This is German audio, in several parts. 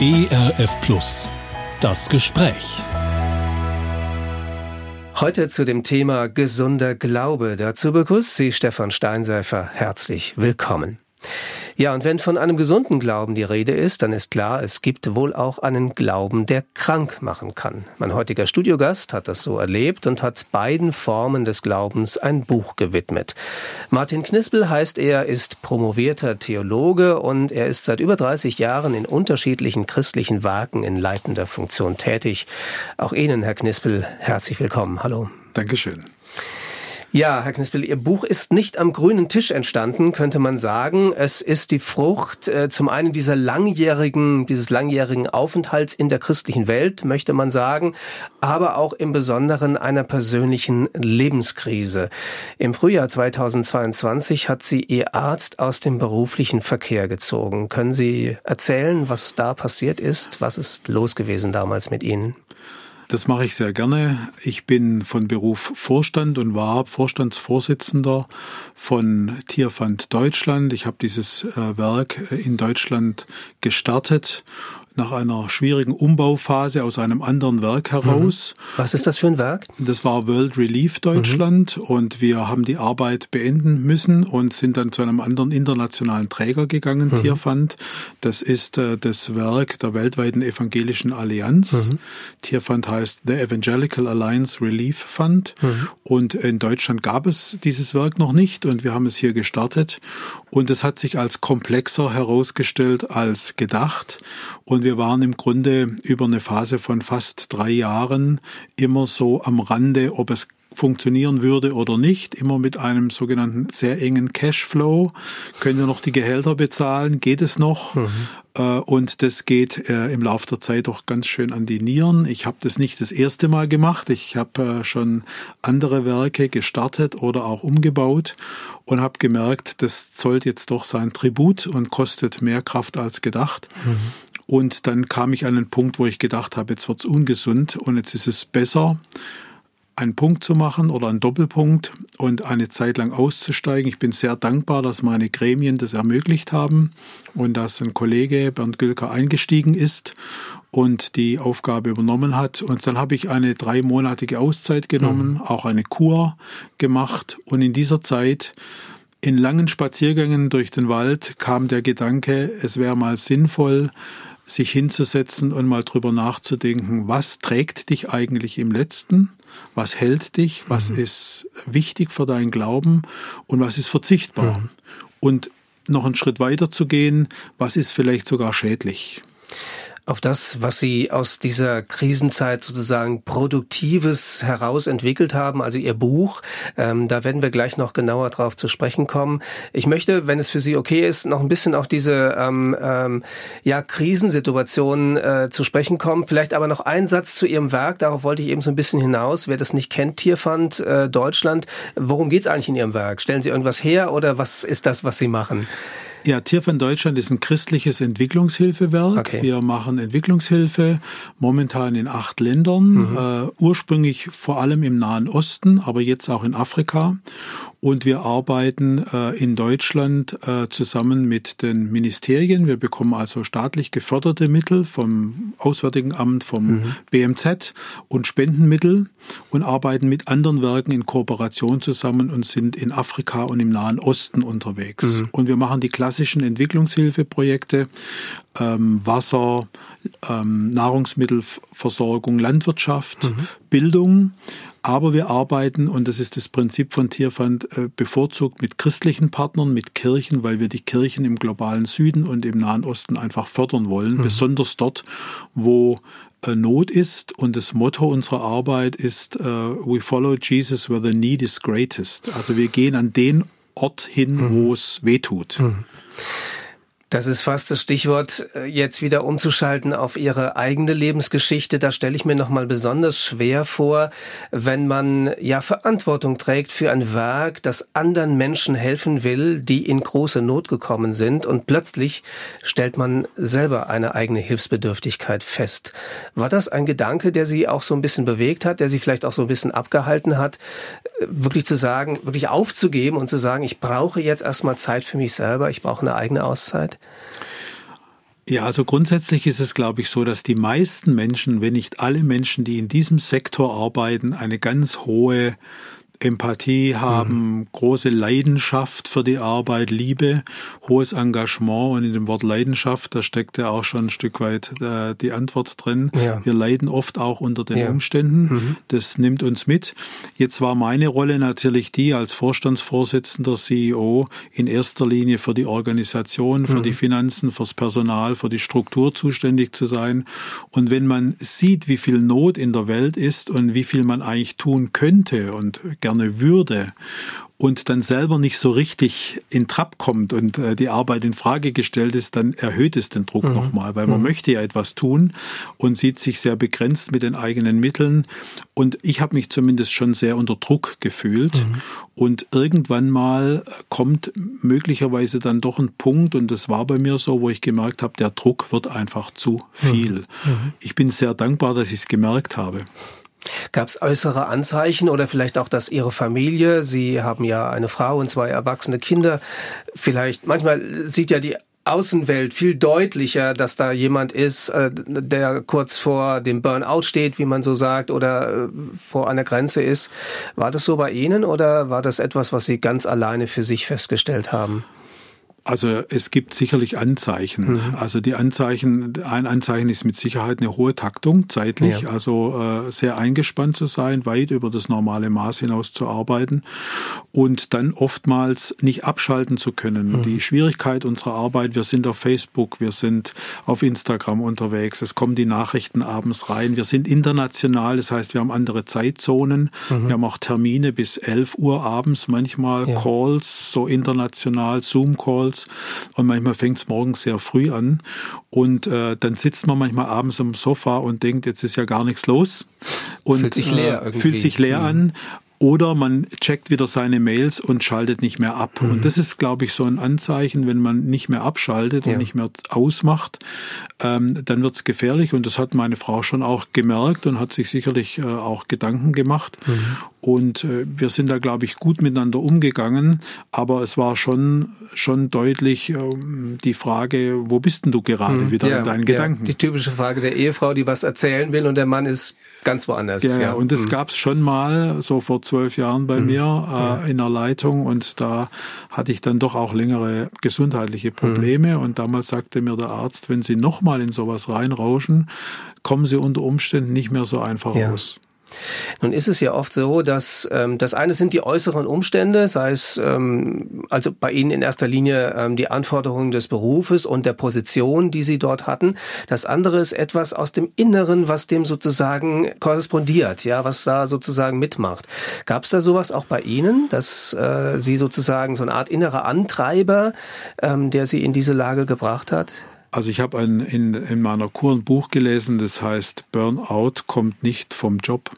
ERF Plus. Das Gespräch. Heute zu dem Thema gesunder Glaube. Dazu begrüßt Sie Stefan Steinsäfer. Herzlich willkommen. Ja, und wenn von einem gesunden Glauben die Rede ist, dann ist klar, es gibt wohl auch einen Glauben, der krank machen kann. Mein heutiger Studiogast hat das so erlebt und hat beiden Formen des Glaubens ein Buch gewidmet. Martin Knispel heißt er, ist promovierter Theologe und er ist seit über 30 Jahren in unterschiedlichen christlichen Werken in leitender Funktion tätig. Auch Ihnen, Herr Knispel, herzlich willkommen. Hallo. Dankeschön. Ja, Herr Knispel, Ihr Buch ist nicht am grünen Tisch entstanden, könnte man sagen. Es ist die Frucht äh, zum einen dieser langjährigen, dieses langjährigen Aufenthalts in der christlichen Welt, möchte man sagen, aber auch im Besonderen einer persönlichen Lebenskrise. Im Frühjahr 2022 hat Sie Ihr Arzt aus dem beruflichen Verkehr gezogen. Können Sie erzählen, was da passiert ist? Was ist los gewesen damals mit Ihnen? Das mache ich sehr gerne. Ich bin von Beruf Vorstand und war Vorstandsvorsitzender von Tierfand Deutschland. Ich habe dieses äh, Werk äh, in Deutschland gestartet nach einer schwierigen Umbauphase aus einem anderen Werk heraus. Mhm. Was ist das für ein Werk? Das war World Relief Deutschland mhm. und wir haben die Arbeit beenden müssen und sind dann zu einem anderen internationalen Träger gegangen, mhm. Tierfund. Das ist äh, das Werk der weltweiten evangelischen Allianz. Mhm. Tierfund heißt The Evangelical Alliance Relief Fund mhm. und in Deutschland gab es dieses Werk noch nicht und wir haben es hier gestartet und es hat sich als komplexer herausgestellt als gedacht und und wir waren im Grunde über eine Phase von fast drei Jahren immer so am Rande, ob es funktionieren würde oder nicht, immer mit einem sogenannten sehr engen Cashflow. Können wir noch die Gehälter bezahlen? Geht es noch? Mhm. Äh, und das geht äh, im Laufe der Zeit auch ganz schön an die Nieren. Ich habe das nicht das erste Mal gemacht. Ich habe äh, schon andere Werke gestartet oder auch umgebaut und habe gemerkt, das zollt jetzt doch sein Tribut und kostet mehr Kraft als gedacht. Mhm. Und dann kam ich an einen Punkt, wo ich gedacht habe, jetzt wird's ungesund und jetzt ist es besser, einen Punkt zu machen oder einen Doppelpunkt und eine Zeit lang auszusteigen. Ich bin sehr dankbar, dass meine Gremien das ermöglicht haben und dass ein Kollege Bernd Gülker eingestiegen ist und die Aufgabe übernommen hat. Und dann habe ich eine dreimonatige Auszeit genommen, mhm. auch eine Kur gemacht und in dieser Zeit in langen Spaziergängen durch den Wald kam der Gedanke, es wäre mal sinnvoll, sich hinzusetzen und mal drüber nachzudenken, was trägt dich eigentlich im letzten, was hält dich, was mhm. ist wichtig für deinen Glauben und was ist verzichtbar. Mhm. Und noch einen Schritt weiter zu gehen, was ist vielleicht sogar schädlich auf das, was Sie aus dieser Krisenzeit sozusagen Produktives heraus entwickelt haben, also Ihr Buch. Ähm, da werden wir gleich noch genauer drauf zu sprechen kommen. Ich möchte, wenn es für Sie okay ist, noch ein bisschen auf diese ähm, ähm, ja, Krisensituation äh, zu sprechen kommen. Vielleicht aber noch ein Satz zu Ihrem Werk. Darauf wollte ich eben so ein bisschen hinaus. Wer das nicht kennt, Tierfand äh, Deutschland. Worum geht es eigentlich in Ihrem Werk? Stellen Sie irgendwas her oder was ist das, was Sie machen? Ja, Tierfund Deutschland ist ein christliches Entwicklungshilfewerk. Okay. Wir machen Entwicklungshilfe momentan in acht Ländern, mhm. äh, ursprünglich vor allem im Nahen Osten, aber jetzt auch in Afrika. Und wir arbeiten äh, in Deutschland äh, zusammen mit den Ministerien. Wir bekommen also staatlich geförderte Mittel vom Auswärtigen Amt, vom mhm. BMZ und Spendenmittel und arbeiten mit anderen Werken in Kooperation zusammen und sind in Afrika und im Nahen Osten unterwegs. Mhm. Und wir machen die klassischen Entwicklungshilfeprojekte, ähm, Wasser, ähm, Nahrungsmittelversorgung, Landwirtschaft, mhm. Bildung aber wir arbeiten, und das ist das Prinzip von Tierfund, äh, bevorzugt mit christlichen Partnern, mit Kirchen, weil wir die Kirchen im globalen Süden und im Nahen Osten einfach fördern wollen, mhm. besonders dort, wo äh, Not ist. Und das Motto unserer Arbeit ist, uh, we follow Jesus where the need is greatest. Also wir gehen an den Ort hin, mhm. wo es weh tut. Mhm. Das ist fast das Stichwort, äh, jetzt wieder umzuschalten auf Ihre eigene Lebensgeschichte. Da stelle ich mir nochmal besonders schwer vor, wenn man ja Verantwortung trägt für ein Werk, das anderen Menschen helfen will, die in große Not gekommen sind und plötzlich stellt man selber eine eigene Hilfsbedürftigkeit fest. War das ein Gedanke, der Sie auch so ein bisschen bewegt hat, der Sie vielleicht auch so ein bisschen abgehalten hat, äh, wirklich zu sagen, wirklich aufzugeben und zu sagen, ich brauche jetzt erstmal Zeit für mich selber, ich brauche eine eigene Auszeit? Ja, also grundsätzlich ist es, glaube ich, so, dass die meisten Menschen, wenn nicht alle Menschen, die in diesem Sektor arbeiten, eine ganz hohe Empathie haben, mhm. große Leidenschaft für die Arbeit, Liebe, hohes Engagement und in dem Wort Leidenschaft, da steckt ja auch schon ein Stück weit äh, die Antwort drin. Ja. Wir leiden oft auch unter den ja. Umständen. Mhm. Das nimmt uns mit. Jetzt war meine Rolle natürlich die, als Vorstandsvorsitzender CEO in erster Linie für die Organisation, für mhm. die Finanzen, fürs Personal, für die Struktur zuständig zu sein. Und wenn man sieht, wie viel Not in der Welt ist und wie viel man eigentlich tun könnte und gerne gerne würde und dann selber nicht so richtig in Trab kommt und äh, die Arbeit in Frage gestellt ist, dann erhöht es den Druck mhm. nochmal, weil man mhm. möchte ja etwas tun und sieht sich sehr begrenzt mit den eigenen Mitteln. Und ich habe mich zumindest schon sehr unter Druck gefühlt. Mhm. Und irgendwann mal kommt möglicherweise dann doch ein Punkt, und das war bei mir so, wo ich gemerkt habe, der Druck wird einfach zu viel. Mhm. Mhm. Ich bin sehr dankbar, dass ich es gemerkt habe. Gab es äußere Anzeichen oder vielleicht auch, dass Ihre Familie, Sie haben ja eine Frau und zwei erwachsene Kinder, vielleicht, manchmal sieht ja die Außenwelt viel deutlicher, dass da jemand ist, äh, der kurz vor dem Burnout steht, wie man so sagt, oder äh, vor einer Grenze ist. War das so bei Ihnen oder war das etwas, was Sie ganz alleine für sich festgestellt haben? Also es gibt sicherlich Anzeichen. Mhm. Also die Anzeichen, ein Anzeichen ist mit Sicherheit eine hohe Taktung zeitlich, ja. also äh, sehr eingespannt zu sein, weit über das normale Maß hinaus zu arbeiten und dann oftmals nicht abschalten zu können. Mhm. Die Schwierigkeit unserer Arbeit, wir sind auf Facebook, wir sind auf Instagram unterwegs, es kommen die Nachrichten abends rein, wir sind international, das heißt, wir haben andere Zeitzonen, mhm. wir haben auch Termine bis 11 Uhr abends, manchmal ja. Calls, so international, Zoom-Calls Calls und manchmal fängt es morgens sehr früh an und äh, dann sitzt man manchmal abends am Sofa und denkt, jetzt ist ja gar nichts los und fühlt sich leer, äh, fühlt sich leer mhm. an oder man checkt wieder seine Mails und schaltet nicht mehr ab. Mhm. Und das ist, glaube ich, so ein Anzeichen, wenn man nicht mehr abschaltet ja. und nicht mehr ausmacht, ähm, dann wird es gefährlich. Und das hat meine Frau schon auch gemerkt und hat sich sicherlich äh, auch Gedanken gemacht. Mhm. Und äh, wir sind da, glaube ich, gut miteinander umgegangen. Aber es war schon, schon deutlich äh, die Frage, wo bist denn du gerade mhm. wieder ja, in deinen ja. Gedanken? Die typische Frage der Ehefrau, die was erzählen will und der Mann ist ganz woanders. Ja, ja. und das mhm. gab es schon mal, so vor zwölf Jahren bei mhm. mir äh, in der Leitung und da hatte ich dann doch auch längere gesundheitliche mhm. Probleme und damals sagte mir der Arzt, wenn Sie nochmal in sowas reinrauschen, kommen Sie unter Umständen nicht mehr so einfach ja. raus. Nun ist es ja oft so, dass ähm, das eine sind die äußeren Umstände, sei es ähm, also bei Ihnen in erster Linie ähm, die Anforderungen des Berufes und der Position, die Sie dort hatten. Das andere ist etwas aus dem Inneren, was dem sozusagen korrespondiert, ja, was da sozusagen mitmacht. Gab es da sowas auch bei Ihnen, dass äh, Sie sozusagen so eine Art innerer Antreiber, ähm, der Sie in diese Lage gebracht hat? Also ich habe in, in meiner Kur ein Buch gelesen, das heißt Burnout kommt nicht vom Job.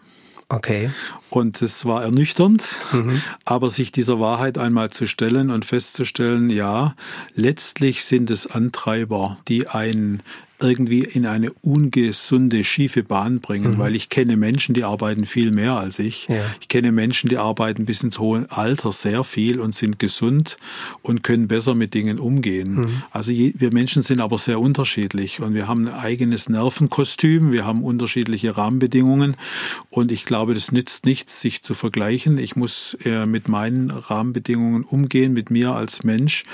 Okay. Und es war ernüchternd, mhm. aber sich dieser Wahrheit einmal zu stellen und festzustellen, ja, letztlich sind es Antreiber, die einen irgendwie in eine ungesunde, schiefe Bahn bringen, mhm. weil ich kenne Menschen, die arbeiten viel mehr als ich. Ja. Ich kenne Menschen, die arbeiten bis ins hohe Alter sehr viel und sind gesund und können besser mit Dingen umgehen. Mhm. Also wir Menschen sind aber sehr unterschiedlich und wir haben ein eigenes Nervenkostüm, wir haben unterschiedliche Rahmenbedingungen und ich glaube, das nützt nichts, sich zu vergleichen. Ich muss äh, mit meinen Rahmenbedingungen umgehen, mit mir als Mensch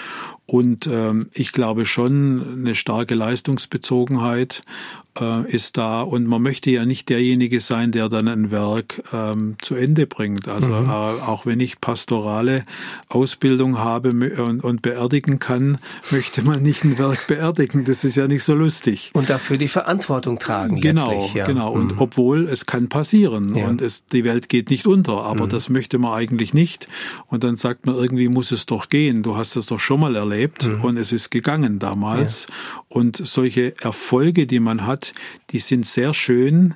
und ähm, ich glaube schon eine starke Leistungsbezogenheit ist da und man möchte ja nicht derjenige sein, der dann ein Werk ähm, zu Ende bringt. Also mhm. äh, auch wenn ich pastorale Ausbildung habe und, und, beerdigen kann, möchte man nicht ein Werk beerdigen. Das ist ja nicht so lustig. Und dafür die Verantwortung tragen. Genau, ja. genau. Und mhm. obwohl es kann passieren ja. und es, die Welt geht nicht unter, aber mhm. das möchte man eigentlich nicht. Und dann sagt man, irgendwie muss es doch gehen. Du hast es doch schon mal erlebt mhm. und es ist gegangen damals. Ja. Und solche Erfolge, die man hat, die sind sehr schön,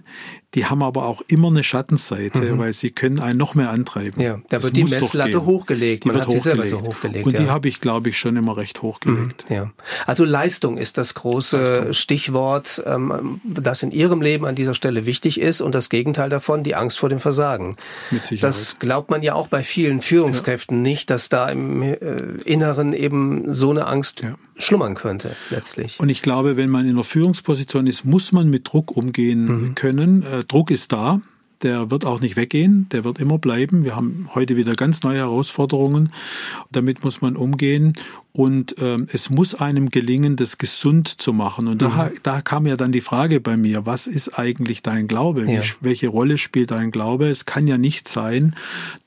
die haben aber auch immer eine Schattenseite, mhm. weil sie können einen noch mehr antreiben. Ja, da wird die Messlatte hochgelegt. Die Man hat hochgelegt. sie selber so hochgelegt. Und ja. die habe ich, glaube ich, schon immer recht hochgelegt. Mhm, ja. Also Leistung ist das große Leistung. Stichwort, ähm, das in Ihrem Leben an dieser Stelle wichtig ist und das Gegenteil davon, die Angst vor dem Versagen. Mit Sicherheit. Das glaubt man ja auch bei vielen Führungskräften ja. nicht, dass da im äh, Inneren eben so eine Angst ja. Schlummern könnte, letztlich. Und ich glaube, wenn man in einer Führungsposition ist, muss man mit Druck umgehen mhm. können. Äh, Druck ist da, der wird auch nicht weggehen, der wird immer bleiben. Wir haben heute wieder ganz neue Herausforderungen. Damit muss man umgehen. Und ähm, es muss einem gelingen, das gesund zu machen. Und mhm. da, da kam ja dann die Frage bei mir, was ist eigentlich dein Glaube? Ja. Welche Rolle spielt dein Glaube? Es kann ja nicht sein,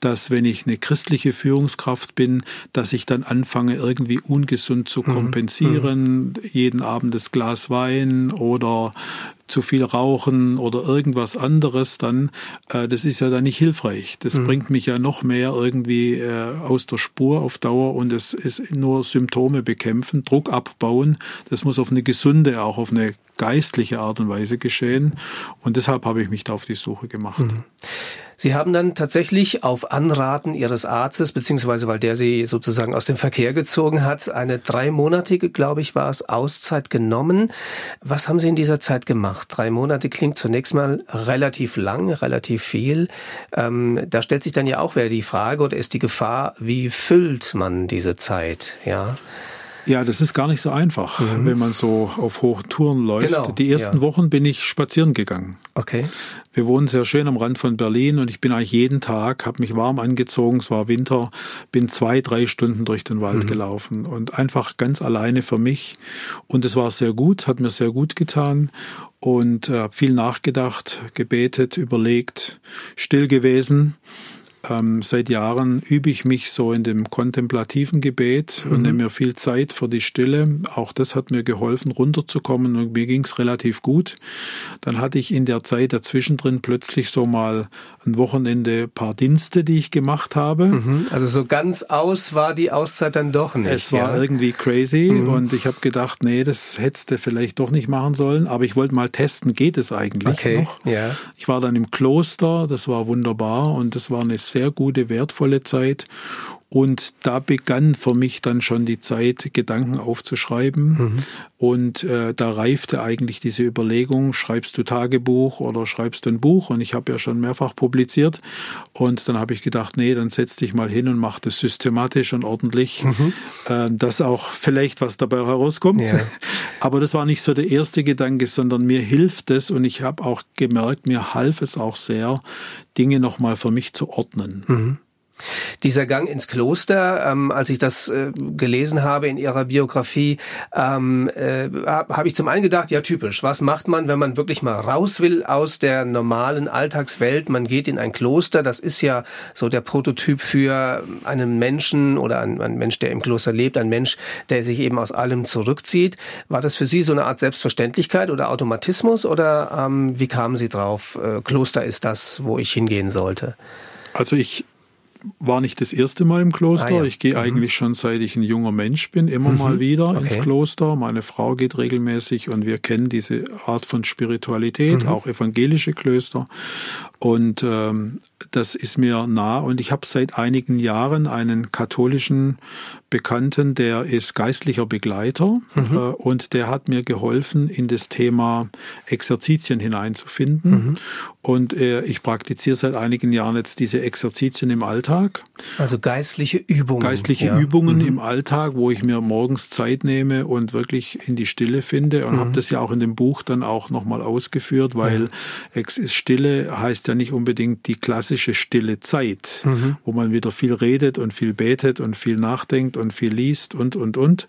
dass wenn ich eine christliche Führungskraft bin, dass ich dann anfange, irgendwie ungesund zu mhm. kompensieren, mhm. jeden Abend das Glas Wein oder zu viel rauchen oder irgendwas anderes, dann äh, das ist ja dann nicht hilfreich. Das mhm. bringt mich ja noch mehr irgendwie äh, aus der Spur auf Dauer und es ist nur Symptome bekämpfen, Druck abbauen. Das muss auf eine gesunde, auch auf eine geistliche Art und Weise geschehen. Und deshalb habe ich mich da auf die Suche gemacht. Mhm. Sie haben dann tatsächlich auf Anraten Ihres Arztes, beziehungsweise weil der Sie sozusagen aus dem Verkehr gezogen hat, eine dreimonatige, glaube ich, war es, Auszeit genommen. Was haben Sie in dieser Zeit gemacht? Drei Monate klingt zunächst mal relativ lang, relativ viel. Ähm, da stellt sich dann ja auch wieder die Frage oder ist die Gefahr, wie füllt man diese Zeit? Ja. Ja, das ist gar nicht so einfach, mhm. wenn man so auf hohen Touren läuft. Genau, die ersten ja. Wochen bin ich spazieren gegangen. Okay. Wir wohnen sehr schön am Rand von Berlin und ich bin eigentlich jeden Tag, habe mich warm angezogen, es war Winter, bin zwei, drei Stunden durch den Wald mhm. gelaufen und einfach ganz alleine für mich. Und es war sehr gut, hat mir sehr gut getan und äh, viel nachgedacht, gebetet, überlegt, still gewesen ähm, seit Jahren übe ich mich so in dem kontemplativen Gebet mhm. und nehme mir viel Zeit für die Stille. Auch das hat mir geholfen, runterzukommen und mir ging es relativ gut. Dann hatte ich in der Zeit dazwischen drin plötzlich so mal ein Wochenende paar Dienste, die ich gemacht habe. Mhm. Also so ganz aus war die Auszeit dann doch nicht. Es war ja? irgendwie crazy mhm. und ich habe gedacht, nee, das hättest du vielleicht doch nicht machen sollen. Aber ich wollte mal testen, geht es eigentlich okay. noch? Ja. Ich war dann im Kloster, das war wunderbar und das war eine sehr gute, wertvolle Zeit. Und da begann für mich dann schon die Zeit, Gedanken aufzuschreiben. Mhm. Und äh, da reifte eigentlich diese Überlegung, schreibst du Tagebuch oder schreibst du ein Buch? Und ich habe ja schon mehrfach publiziert. Und dann habe ich gedacht, nee, dann setz dich mal hin und mach das systematisch und ordentlich, mhm. äh, dass auch vielleicht was dabei herauskommt. Ja. Aber das war nicht so der erste Gedanke, sondern mir hilft es und ich habe auch gemerkt, mir half es auch sehr, Dinge nochmal für mich zu ordnen. Mhm. Dieser Gang ins Kloster, ähm, als ich das äh, gelesen habe in Ihrer Biografie, ähm, äh, habe ich zum einen gedacht, ja typisch, was macht man, wenn man wirklich mal raus will aus der normalen Alltagswelt? Man geht in ein Kloster, das ist ja so der Prototyp für einen Menschen oder ein, ein Mensch, der im Kloster lebt, ein Mensch, der sich eben aus allem zurückzieht. War das für Sie so eine Art Selbstverständlichkeit oder Automatismus oder ähm, wie kamen Sie drauf, äh, Kloster ist das, wo ich hingehen sollte? Also ich war nicht das erste Mal im Kloster. Ah, ja. Ich gehe mhm. eigentlich schon seit ich ein junger Mensch bin, immer mhm. mal wieder okay. ins Kloster. Meine Frau geht regelmäßig und wir kennen diese Art von Spiritualität, mhm. auch evangelische Klöster. Und ähm, das ist mir nah. Und ich habe seit einigen Jahren einen katholischen Bekannten, der ist geistlicher Begleiter mhm. äh, und der hat mir geholfen, in das Thema Exerzitien hineinzufinden. Mhm. Und äh, ich praktiziere seit einigen Jahren jetzt diese Exerzitien im Alltag. Also geistliche Übungen. Geistliche ja. Übungen mhm. im Alltag, wo ich mir morgens Zeit nehme und wirklich in die Stille finde. Und habe mhm. das ja auch in dem Buch dann auch nochmal ausgeführt, weil ja. Stille heißt ja nicht unbedingt die klassische stille Zeit, mhm. wo man wieder viel redet und viel betet und viel nachdenkt und viel liest und, und, und,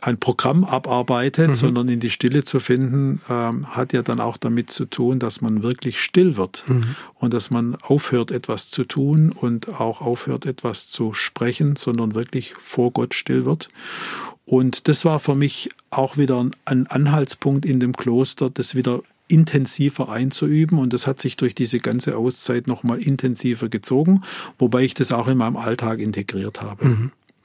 ein Programm abarbeitet, mhm. sondern in die Stille zu finden, ähm, hat ja dann auch damit zu tun, dass man wirklich still wird mhm. und dass man aufhört, etwas zu tun und auch aufhört, etwas zu sprechen, sondern wirklich vor Gott still wird. Und das war für mich auch wieder ein Anhaltspunkt in dem Kloster, das wieder intensiver einzuüben und das hat sich durch diese ganze Auszeit nochmal intensiver gezogen, wobei ich das auch in meinem Alltag integriert habe. Mhm.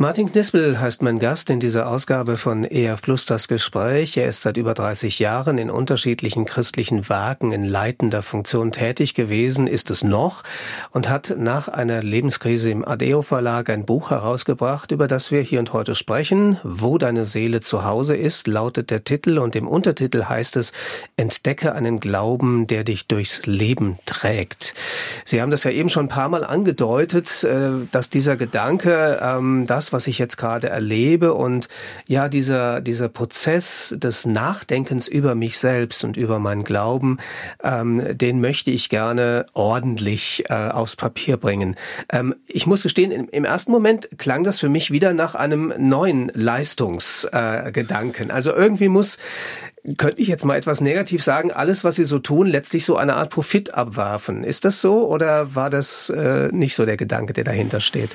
Martin Knispel heißt mein Gast in dieser Ausgabe von EF Plus das Gespräch. Er ist seit über 30 Jahren in unterschiedlichen christlichen Werken in leitender Funktion tätig gewesen, ist es noch und hat nach einer Lebenskrise im Adeo Verlag ein Buch herausgebracht, über das wir hier und heute sprechen. Wo deine Seele zu Hause ist, lautet der Titel und im Untertitel heißt es Entdecke einen Glauben, der dich durchs Leben trägt. Sie haben das ja eben schon ein paar Mal angedeutet, äh, dass dieser Gedanke, ähm, was ich jetzt gerade erlebe und ja, dieser, dieser Prozess des Nachdenkens über mich selbst und über meinen Glauben, ähm, den möchte ich gerne ordentlich äh, aufs Papier bringen. Ähm, ich muss gestehen, im, im, ersten Moment klang das für mich wieder nach einem neuen Leistungsgedanken. Äh, also irgendwie muss könnte ich jetzt mal etwas negativ sagen, alles, was Sie so tun, letztlich so eine Art Profit abwerfen. Ist das so oder war das äh, nicht so der Gedanke, der dahinter steht?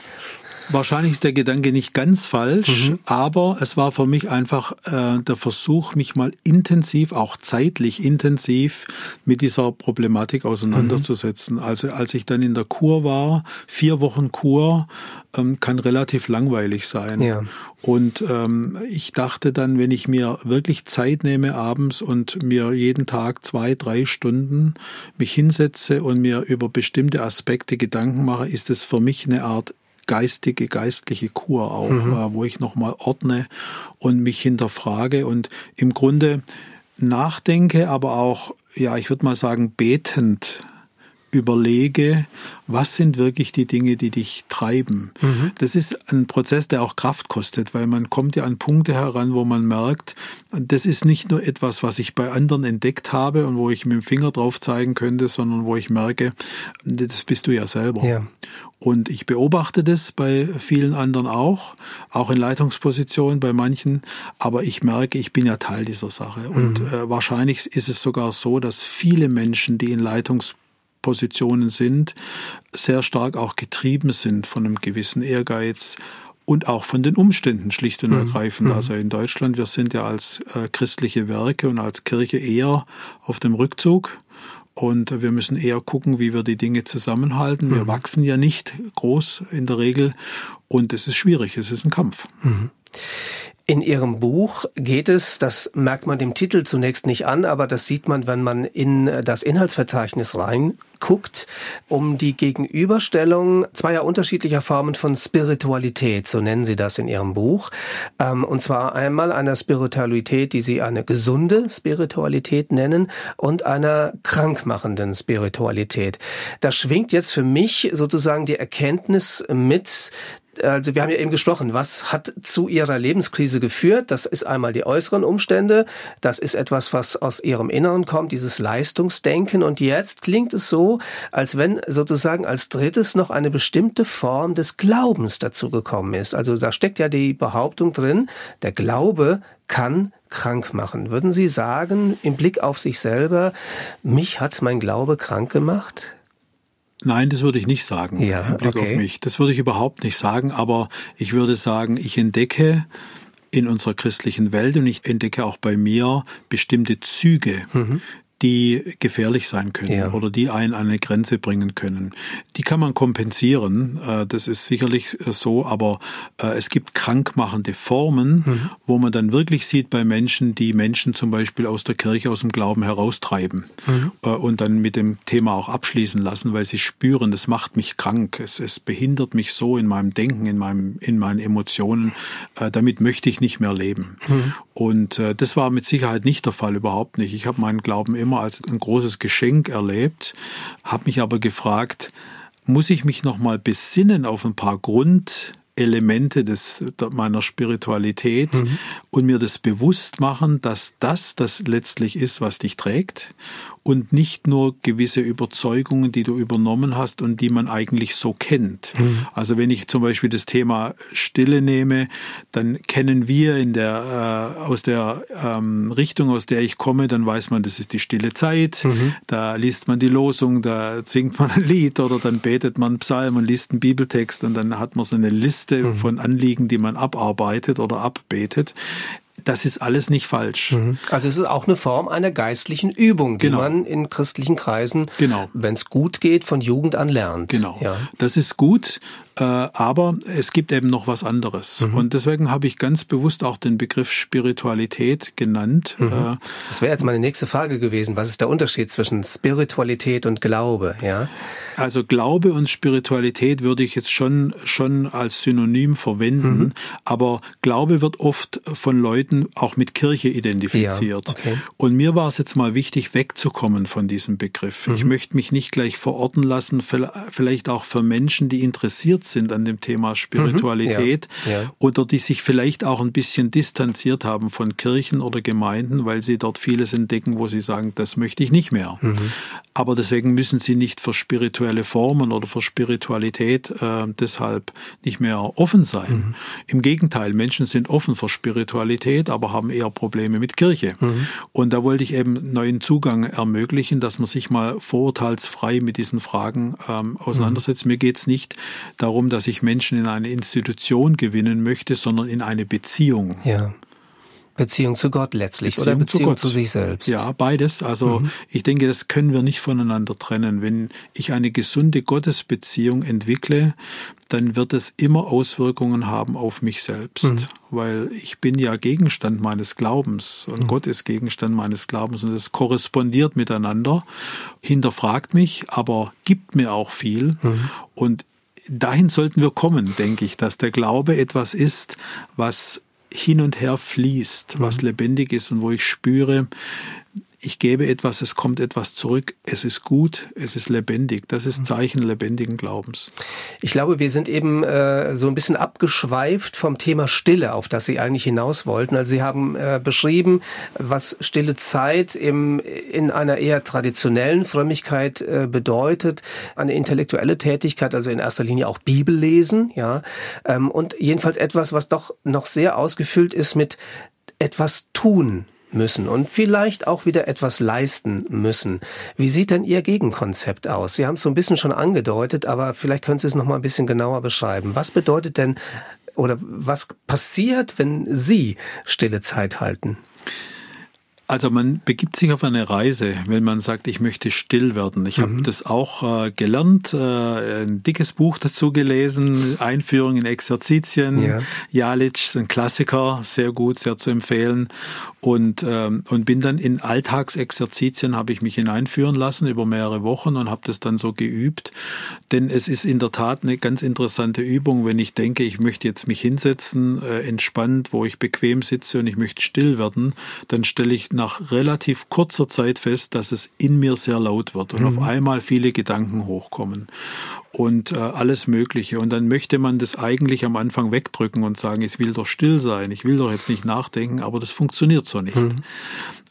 Wahrscheinlich ist der Gedanke nicht ganz falsch, mhm. aber es war für mich einfach äh, der Versuch, mich mal intensiv, auch zeitlich intensiv mit dieser Problematik auseinanderzusetzen. Mhm. Also als ich dann in der Kur war, vier Wochen Kur, ähm, kann relativ langweilig sein. Ja. Und ähm, ich dachte dann, wenn ich mir wirklich Zeit nehme abends und mir jeden Tag zwei, drei Stunden mich hinsetze und mir über bestimmte Aspekte Gedanken mache, ist es für mich eine Art geistige, geistliche Kur auch, mhm. äh, wo ich nochmal ordne und mich hinterfrage und im Grunde nachdenke, aber auch, ja, ich würde mal sagen, betend überlege, was sind wirklich die Dinge, die dich treiben. Mhm. Das ist ein Prozess, der auch Kraft kostet, weil man kommt ja an Punkte heran, wo man merkt, das ist nicht nur etwas, was ich bei anderen entdeckt habe und wo ich mit dem Finger drauf zeigen könnte, sondern wo ich merke, das bist du ja selber. Ja. Und ich beobachte das bei vielen anderen auch, auch in Leitungspositionen bei manchen. Aber ich merke, ich bin ja Teil dieser Sache. Und mhm. äh, wahrscheinlich ist es sogar so, dass viele Menschen, die in Leitungspositionen Positionen sind, sehr stark auch getrieben sind von einem gewissen Ehrgeiz und auch von den Umständen schlicht und mhm. ergreifend. Mhm. Also in Deutschland, wir sind ja als äh, christliche Werke und als Kirche eher auf dem Rückzug. Und wir müssen eher gucken, wie wir die Dinge zusammenhalten. Wir mhm. wachsen ja nicht groß in der Regel. Und es ist schwierig, es ist ein Kampf. Mhm. In Ihrem Buch geht es, das merkt man dem Titel zunächst nicht an, aber das sieht man, wenn man in das Inhaltsverzeichnis reinguckt, um die Gegenüberstellung zweier unterschiedlicher Formen von Spiritualität, so nennen Sie das in Ihrem Buch. Ähm, und zwar einmal einer Spiritualität, die Sie eine gesunde Spiritualität nennen und einer krankmachenden Spiritualität. Da schwingt jetzt für mich sozusagen die Erkenntnis mit, also wir haben ja eben gesprochen, was hat zu Ihrer Lebenskrise geführt? Das ist einmal die äußeren Umstände, das ist etwas, was aus Ihrem Inneren kommt, dieses Leistungsdenken. Und jetzt klingt es so, als wenn sozusagen als drittes noch eine bestimmte Form des Glaubens dazu gekommen ist. Also da steckt ja die Behauptung drin, der Glaube kann krank machen. Würden Sie sagen, im Blick auf sich selber, mich hat mein Glaube krank gemacht? Nein, das würde ich nicht sagen ja, im Blick okay. auf mich. Das würde ich überhaupt nicht sagen, aber ich würde sagen, ich entdecke in unserer christlichen Welt und ich entdecke auch bei mir bestimmte Züge, mhm die gefährlich sein können ja. oder die einen an eine Grenze bringen können. Die kann man kompensieren, äh, das ist sicherlich äh, so, aber äh, es gibt krankmachende Formen, mhm. wo man dann wirklich sieht bei Menschen, die Menschen zum Beispiel aus der Kirche, aus dem Glauben heraustreiben mhm. und dann mit dem Thema auch abschließen lassen, weil sie spüren, das macht mich krank, es, es behindert mich so in meinem Denken, in, meinem, in meinen Emotionen, damit möchte ich nicht mehr leben. Mhm. Und das war mit Sicherheit nicht der Fall, überhaupt nicht. Ich habe meinen Glauben immer als ein großes Geschenk erlebt, habe mich aber gefragt, muss ich mich noch mal besinnen auf ein paar Grundelemente des, meiner Spiritualität mhm. und mir das bewusst machen, dass das das letztlich ist, was dich trägt und nicht nur gewisse Überzeugungen, die du übernommen hast und die man eigentlich so kennt. Mhm. Also wenn ich zum Beispiel das Thema Stille nehme, dann kennen wir in der, äh, aus der ähm, Richtung, aus der ich komme, dann weiß man, das ist die stille Zeit. Mhm. Da liest man die Losung, da singt man ein Lied oder dann betet man einen Psalm und liest einen Bibeltext und dann hat man so eine Liste mhm. von Anliegen, die man abarbeitet oder abbetet das ist alles nicht falsch. Mhm. Also es ist auch eine Form einer geistlichen Übung, die genau. man in christlichen Kreisen, genau. wenn es gut geht, von Jugend an lernt. Genau. Ja. Das ist gut. Äh, aber es gibt eben noch was anderes. Mhm. Und deswegen habe ich ganz bewusst auch den Begriff Spiritualität genannt. Mhm. Äh, das wäre jetzt meine nächste Frage gewesen. Was ist der Unterschied zwischen Spiritualität und Glaube? Ja? Also Glaube und Spiritualität würde ich jetzt schon, schon als Synonym verwenden, mhm. aber Glaube wird oft von Leuten auch mit Kirche identifiziert. Ja, okay. Und mir war es jetzt mal wichtig, wegzukommen von diesem Begriff. Mhm. Ich möchte mich nicht gleich verorten lassen, vielleicht auch für Menschen, die interessiert sind an dem Thema Spiritualität mhm. ja, ja. oder die sich vielleicht auch ein bisschen distanziert haben von Kirchen oder Gemeinden, weil sie dort vieles entdecken, wo sie sagen, das möchte ich nicht mehr. Mhm. Aber deswegen müssen sie nicht für spirituelle Formen oder für Spiritualität äh, deshalb nicht mehr offen sein. Mhm. Im Gegenteil, Menschen sind offen für Spiritualität, aber haben eher Probleme mit Kirche. Mhm. Und da wollte ich eben neuen Zugang ermöglichen, dass man sich mal vorurteilsfrei mit diesen Fragen ähm, auseinandersetzt. Mhm. Mir geht es nicht darum, dass ich Menschen in eine Institution gewinnen möchte, sondern in eine Beziehung. Ja. Beziehung zu Gott letztlich Beziehung oder Beziehung zu, zu, sich selbst? Ja, beides. Also mhm. ich denke, das können wir nicht voneinander trennen. Wenn ich eine gesunde Gottesbeziehung entwickle, dann wird es immer Auswirkungen haben auf mich selbst, mhm. weil ich bin ja Gegenstand meines Glaubens und mhm. Gott ist Gegenstand meines Glaubens und es korrespondiert miteinander, hinterfragt mich, aber gibt mir auch viel mhm. und dahin sollten wir kommen, denke ich, dass der Glaube etwas ist, was hin und her fließt, was mhm. lebendig ist und wo ich spüre, ich gebe etwas, es kommt etwas zurück, es ist gut, es ist lebendig. Das ist mhm. Zeichen lebendigen Glaubens. Ich glaube, wir sind eben äh, so ein bisschen abgeschweift vom Thema Stille, auf das Sie eigentlich hinaus wollten. Also Sie haben äh, beschrieben, was stille Zeit im, in einer eher traditionellen Frömmigkeit äh, bedeutet, eine intellektuelle Tätigkeit, also in erster Linie auch Bibel lesen, ja, ähm, und jedenfalls etwas, was doch noch sehr ausgefüllt ist mit etwas tun müssen und vielleicht auch wieder etwas leisten müssen. Wie sieht denn Ihr Gegenkonzept aus? Sie haben es so ein bisschen schon angedeutet, aber vielleicht können Sie es noch mal ein bisschen genauer beschreiben. Was bedeutet denn oder was passiert, wenn Sie stille Zeit halten? Also man begibt sich auf eine Reise, wenn man sagt, ich möchte still werden. Ich mhm. habe das auch äh, gelernt, äh, ein dickes Buch dazu gelesen, Einführung in Exerzitien. Ja. Jalic, ein Klassiker, sehr gut, sehr zu empfehlen. Und, ähm, und bin dann in Alltagsexerzitien, habe ich mich hineinführen lassen über mehrere Wochen und habe das dann so geübt. Denn es ist in der Tat eine ganz interessante Übung, wenn ich denke, ich möchte jetzt mich hinsetzen, äh, entspannt, wo ich bequem sitze und ich möchte still werden, dann stelle ich nach relativ kurzer Zeit fest, dass es in mir sehr laut wird und mhm. auf einmal viele Gedanken hochkommen und äh, alles Mögliche. Und dann möchte man das eigentlich am Anfang wegdrücken und sagen, ich will doch still sein, ich will doch jetzt nicht nachdenken, aber das funktioniert so nicht. Mhm.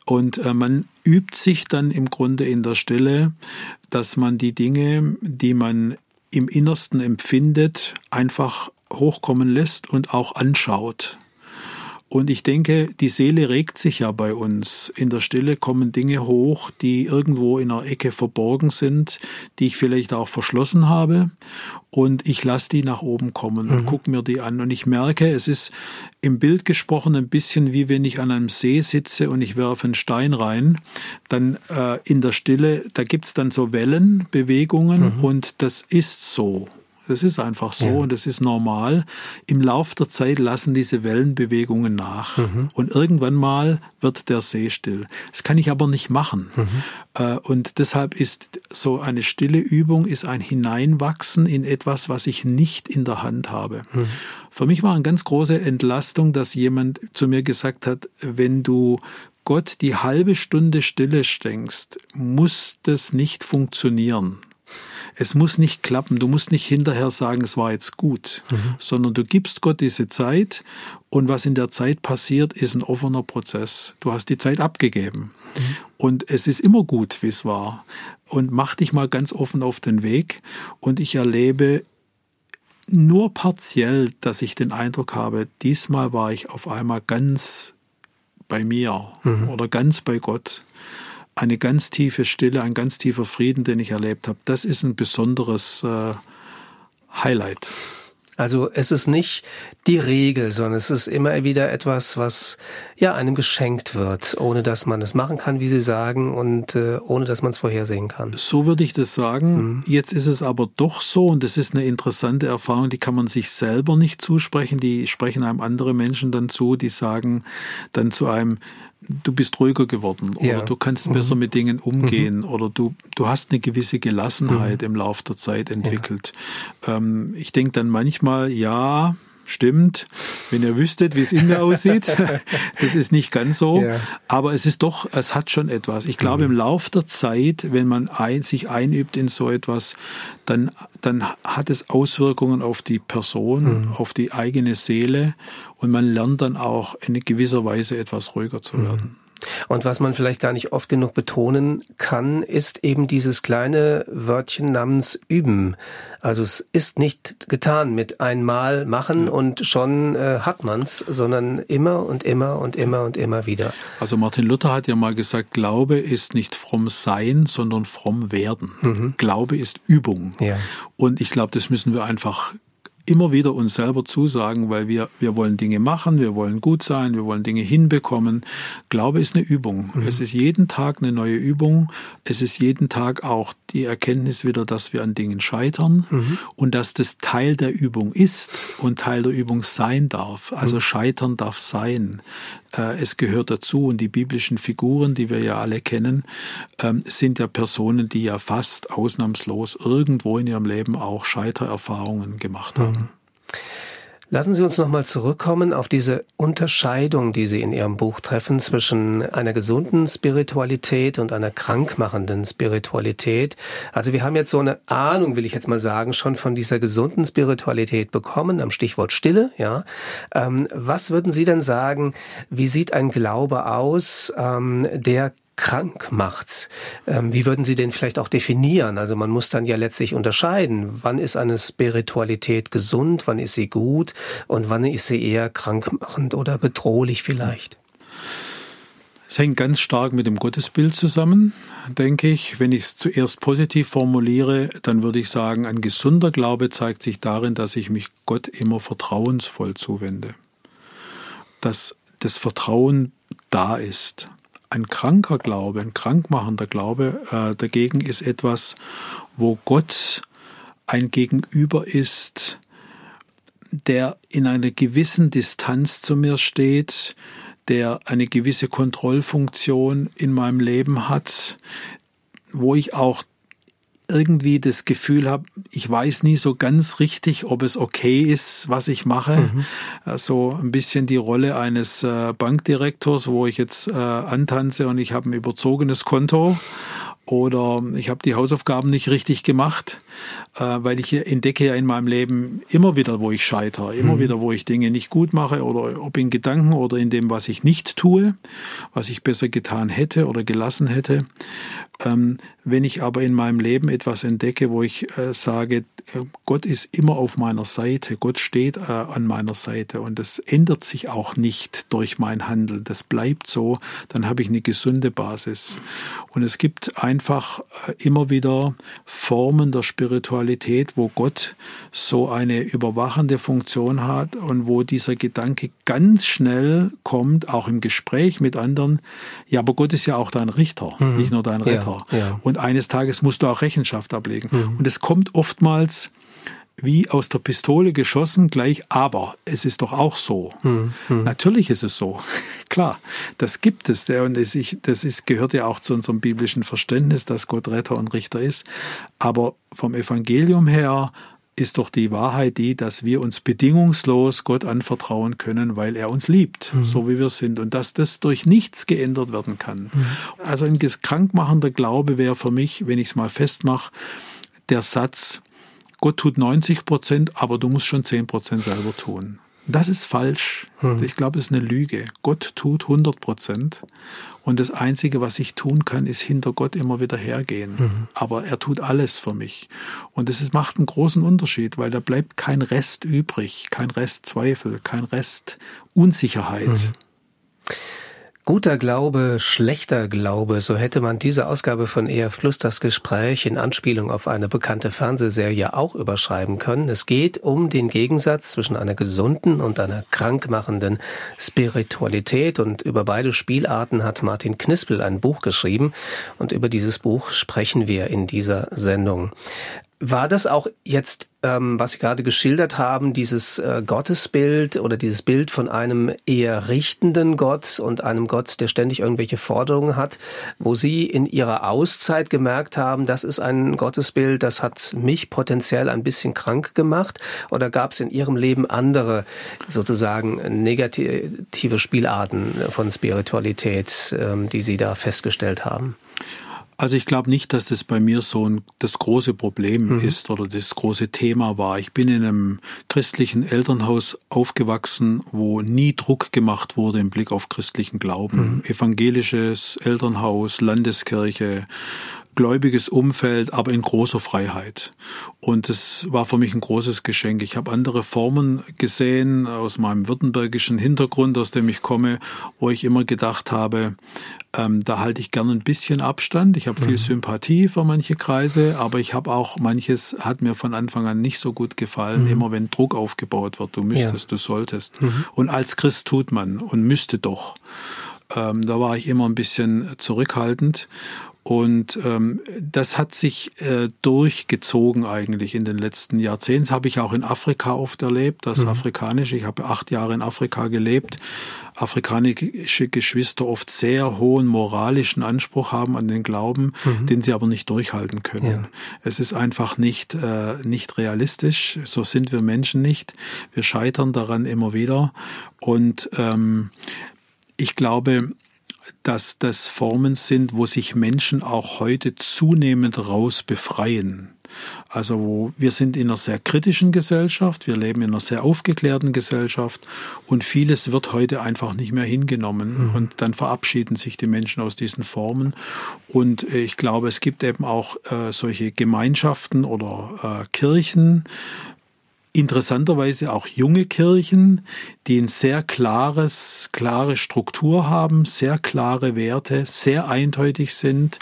Und äh, man übt sich dann im Grunde in der Stille, dass man die Dinge, die man im Innersten empfindet, einfach hochkommen lässt und auch anschaut. Und ich denke, die Seele regt sich ja bei uns. In der Stille kommen Dinge hoch, die irgendwo in einer Ecke verborgen sind, die ich vielleicht auch verschlossen habe. Und ich lasse die nach oben kommen und mhm. gucke mir die an. Und ich merke, es ist im Bild gesprochen ein bisschen wie wenn ich an einem See sitze und ich werfe einen Stein rein. Dann äh, in der Stille, da gibt's dann so Wellenbewegungen mhm. und das ist so. Das ist einfach so ja. und das ist normal. Im Lauf der Zeit lassen diese Wellenbewegungen nach mhm. und irgendwann mal wird der See still. Das kann ich aber nicht machen. Mhm. Äh, und deshalb ist so eine stille Übung ist ein Hineinwachsen in etwas, was ich nicht in der Hand habe. Mhm. Für mich war eine ganz große Entlastung, dass jemand zu mir gesagt hat, wenn du Gott die halbe Stunde Stille steckst, muss das nicht funktionieren. Es muss nicht klappen. Du musst nicht hinterher sagen, es war jetzt gut, mhm. sondern du gibst Gott diese Zeit und was in der Zeit passiert, ist ein offener Prozess. Du hast die Zeit abgegeben. Mhm. Und es ist immer gut, wie es war. Und mach dich mal ganz offen auf den Weg. Und ich erlebe nur partiell, dass ich den Eindruck habe, diesmal war ich auf einmal ganz bei mir mhm. oder ganz bei Gott eine ganz tiefe Stille, ein ganz tiefer Frieden, den ich erlebt habe. Das ist ein besonderes äh, Highlight. Also es ist nicht die Regel, sondern es ist immer wieder etwas, was ja einem geschenkt wird, ohne dass man es machen kann, wie Sie sagen, und äh, ohne dass man es vorhersehen kann. So würde ich das sagen. Mhm. Jetzt ist es aber doch so, und das ist eine interessante Erfahrung, die kann man sich selber nicht zusprechen, die sprechen einem andere Menschen dann zu, die sagen dann zu einem, du bist ruhiger geworden oder ja. du kannst mhm. besser mit Dingen umgehen mhm. oder du, du hast eine gewisse Gelassenheit mhm. im Laufe der Zeit entwickelt. Ja. Ähm, ich denke dann manchmal, ja, Stimmt, wenn ihr wüsstet, wie es in mir aussieht. das ist nicht ganz so. Ja. Aber es ist doch, es hat schon etwas. Ich glaube, mhm. im Lauf der Zeit, wenn man ein, sich einübt in so etwas, dann, dann hat es Auswirkungen auf die Person, mhm. auf die eigene Seele und man lernt dann auch in gewisser Weise etwas ruhiger zu mhm. Und was man vielleicht gar nicht oft genug betonen kann, ist eben dieses kleine Wörtchen namens üben. Also es ist nicht getan mit einmal machen und schon äh, hat man's, sondern immer und immer und immer und immer wieder. Also Martin Luther hat ja mal gesagt, Glaube ist nicht fromm sein, sondern fromm werden. Mhm. Glaube ist Übung. Ja. Und ich glaube, das müssen wir einfach immer wieder uns selber zusagen, weil wir, wir wollen Dinge machen, wir wollen gut sein, wir wollen Dinge hinbekommen. Glaube ist eine Übung. Mhm. Es ist jeden Tag eine neue Übung. Es ist jeden Tag auch die Erkenntnis wieder, dass wir an Dingen scheitern mhm. und dass das Teil der Übung ist und Teil der Übung sein darf. Also mhm. scheitern darf sein. Äh, es gehört dazu und die biblischen Figuren, die wir ja alle kennen, ähm, sind ja Personen, die ja fast ausnahmslos irgendwo in ihrem Leben auch Scheitererfahrungen gemacht haben. Mhm. Lassen Sie uns nochmal zurückkommen auf diese Unterscheidung, die Sie in Ihrem Buch treffen zwischen einer gesunden Spiritualität und einer krankmachenden Spiritualität. Also wir haben jetzt so eine Ahnung, will ich jetzt mal sagen, schon von dieser gesunden Spiritualität bekommen, am Stichwort Stille, ja. Ähm, was würden Sie denn sagen, wie sieht ein Glaube aus, ähm, der krank macht. Ähm, wie würden Sie den vielleicht auch definieren? Also man muss dann ja letztlich unterscheiden, wann ist eine Spiritualität gesund, wann ist sie gut und wann ist sie eher krankmachend oder bedrohlich vielleicht. Es hängt ganz stark mit dem Gottesbild zusammen, denke ich. Wenn ich es zuerst positiv formuliere, dann würde ich sagen, ein gesunder Glaube zeigt sich darin, dass ich mich Gott immer vertrauensvoll zuwende. Dass das Vertrauen da ist. Ein kranker Glaube, ein krankmachender Glaube äh, dagegen ist etwas, wo Gott ein Gegenüber ist, der in einer gewissen Distanz zu mir steht, der eine gewisse Kontrollfunktion in meinem Leben hat, wo ich auch irgendwie das Gefühl habe, ich weiß nie so ganz richtig, ob es okay ist, was ich mache. Mhm. Also ein bisschen die Rolle eines äh, Bankdirektors, wo ich jetzt äh, antanze und ich habe ein überzogenes Konto oder ich habe die Hausaufgaben nicht richtig gemacht, äh, weil ich entdecke ja in meinem Leben immer wieder, wo ich scheitere, immer mhm. wieder, wo ich Dinge nicht gut mache oder ob in Gedanken oder in dem, was ich nicht tue, was ich besser getan hätte oder gelassen hätte. Ähm, wenn ich aber in meinem Leben etwas entdecke, wo ich äh, sage, Gott ist immer auf meiner Seite, Gott steht äh, an meiner Seite und das ändert sich auch nicht durch mein Handeln, das bleibt so, dann habe ich eine gesunde Basis. Und es gibt einfach äh, immer wieder Formen der Spiritualität, wo Gott so eine überwachende Funktion hat und wo dieser Gedanke ganz schnell kommt, auch im Gespräch mit anderen, ja, aber Gott ist ja auch dein Richter, mhm. nicht nur dein Retter. Ja, ja. Und eines Tages musst du auch Rechenschaft ablegen. Mhm. Und es kommt oftmals wie aus der Pistole geschossen, gleich, aber es ist doch auch so. Hm, hm. Natürlich ist es so. Klar, das gibt es. Der, und das, ich, das ist, gehört ja auch zu unserem biblischen Verständnis, dass Gott Retter und Richter ist. Aber vom Evangelium her ist doch die Wahrheit die, dass wir uns bedingungslos Gott anvertrauen können, weil er uns liebt, mhm. so wie wir sind. Und dass das durch nichts geändert werden kann. Mhm. Also ein krankmachender Glaube wäre für mich, wenn ich es mal festmache, der Satz, Gott tut 90 Prozent, aber du musst schon 10 Prozent selber tun. Das ist falsch. Hm. Ich glaube, das ist eine Lüge. Gott tut 100 Prozent und das Einzige, was ich tun kann, ist hinter Gott immer wieder hergehen. Hm. Aber er tut alles für mich. Und das ist, macht einen großen Unterschied, weil da bleibt kein Rest übrig, kein Rest Zweifel, kein Rest Unsicherheit. Hm. Guter Glaube, schlechter Glaube, so hätte man diese Ausgabe von EF Plus das Gespräch in Anspielung auf eine bekannte Fernsehserie auch überschreiben können. Es geht um den Gegensatz zwischen einer gesunden und einer krankmachenden Spiritualität und über beide Spielarten hat Martin Knispel ein Buch geschrieben und über dieses Buch sprechen wir in dieser Sendung. War das auch jetzt, ähm, was Sie gerade geschildert haben, dieses äh, Gottesbild oder dieses Bild von einem eher richtenden Gott und einem Gott, der ständig irgendwelche Forderungen hat, wo Sie in Ihrer Auszeit gemerkt haben, das ist ein Gottesbild, das hat mich potenziell ein bisschen krank gemacht? Oder gab es in Ihrem Leben andere sozusagen negative Spielarten von Spiritualität, ähm, die Sie da festgestellt haben? Also ich glaube nicht, dass das bei mir so ein, das große Problem mhm. ist oder das große Thema war. Ich bin in einem christlichen Elternhaus aufgewachsen, wo nie Druck gemacht wurde im Blick auf christlichen Glauben. Mhm. Evangelisches Elternhaus, Landeskirche, gläubiges Umfeld, aber in großer Freiheit. Und das war für mich ein großes Geschenk. Ich habe andere Formen gesehen aus meinem württembergischen Hintergrund, aus dem ich komme, wo ich immer gedacht habe, ähm, da halte ich gerne ein bisschen Abstand. Ich habe viel mhm. Sympathie für manche Kreise, aber ich habe auch manches hat mir von Anfang an nicht so gut gefallen. Mhm. Immer wenn Druck aufgebaut wird, du müsstest, ja. du solltest. Mhm. Und als Christ tut man und müsste doch. Ähm, da war ich immer ein bisschen zurückhaltend. Und ähm, das hat sich äh, durchgezogen eigentlich in den letzten Jahrzehnten. Habe ich auch in Afrika oft erlebt, das mhm. Afrikanische. Ich habe acht Jahre in Afrika gelebt. Afrikanische Geschwister oft sehr hohen moralischen Anspruch haben an den Glauben, mhm. den sie aber nicht durchhalten können. Ja. Es ist einfach nicht, äh, nicht realistisch. So sind wir Menschen nicht. Wir scheitern daran immer wieder. Und ähm, ich glaube, dass das Formen sind, wo sich Menschen auch heute zunehmend raus befreien. Also wo wir sind in einer sehr kritischen Gesellschaft, wir leben in einer sehr aufgeklärten Gesellschaft und vieles wird heute einfach nicht mehr hingenommen mhm. und dann verabschieden sich die Menschen aus diesen Formen und äh, ich glaube, es gibt eben auch äh, solche Gemeinschaften oder äh, Kirchen, interessanterweise auch junge Kirchen, die ein sehr klares, klare Struktur haben, sehr klare Werte, sehr eindeutig sind,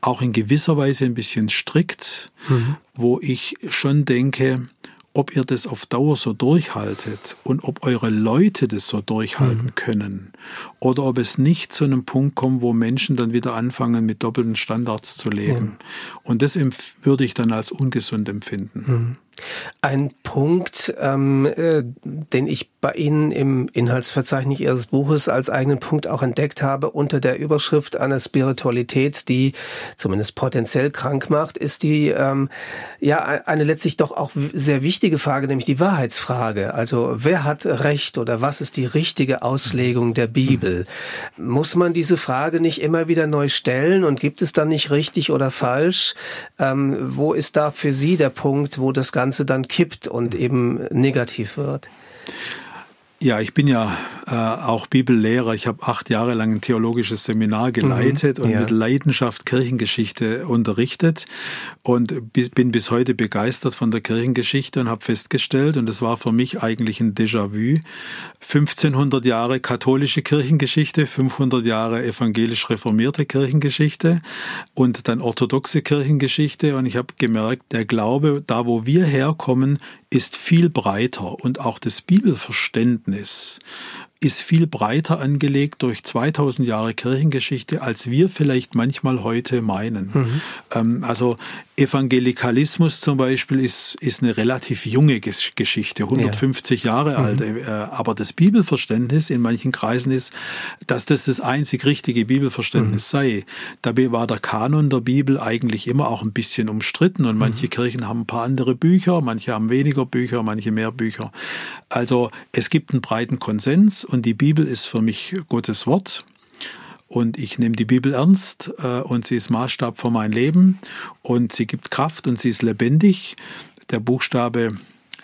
auch in gewisser Weise ein bisschen strikt, mhm. wo ich schon denke, ob ihr das auf Dauer so durchhaltet und ob eure Leute das so durchhalten mhm. können oder ob es nicht zu einem Punkt kommt, wo Menschen dann wieder anfangen, mit doppelten Standards zu leben. Ja. Und das würde ich dann als ungesund empfinden. Ein Punkt, ähm, äh, den ich bei Ihnen im Inhaltsverzeichnis Ihres Buches als eigenen Punkt auch entdeckt habe, unter der Überschrift einer Spiritualität, die zumindest potenziell krank macht, ist die ähm, ja eine letztlich doch auch sehr wichtige Frage, nämlich die Wahrheitsfrage. Also wer hat Recht oder was ist die richtige Auslegung der Bibel? Muss man diese Frage nicht immer wieder neu stellen und gibt es dann nicht richtig oder falsch? Ähm, wo ist da für Sie der Punkt, wo das Ganze dann kippt und eben negativ wird? Ja, ich bin ja äh, auch Bibellehrer. Ich habe acht Jahre lang ein theologisches Seminar geleitet mhm, und ja. mit Leidenschaft Kirchengeschichte unterrichtet und bis, bin bis heute begeistert von der Kirchengeschichte und habe festgestellt, und das war für mich eigentlich ein Déjà-vu, 1500 Jahre katholische Kirchengeschichte, 500 Jahre evangelisch-reformierte Kirchengeschichte und dann orthodoxe Kirchengeschichte. Und ich habe gemerkt, der Glaube, da wo wir herkommen, ist viel breiter und auch das Bibelverständnis ist viel breiter angelegt durch 2000 Jahre Kirchengeschichte, als wir vielleicht manchmal heute meinen. Mhm. Ähm, also Evangelikalismus zum Beispiel ist, ist eine relativ junge Geschichte, 150 ja. Jahre mhm. alt. Äh, aber das Bibelverständnis in manchen Kreisen ist, dass das das einzig richtige Bibelverständnis mhm. sei. Dabei war der Kanon der Bibel eigentlich immer auch ein bisschen umstritten und manche mhm. Kirchen haben ein paar andere Bücher, manche haben weniger Bücher, manche mehr Bücher. Also es gibt einen breiten Konsens und die Bibel ist für mich Gottes Wort. Und ich nehme die Bibel ernst äh, und sie ist Maßstab für mein Leben und sie gibt Kraft und sie ist lebendig. Der Buchstabe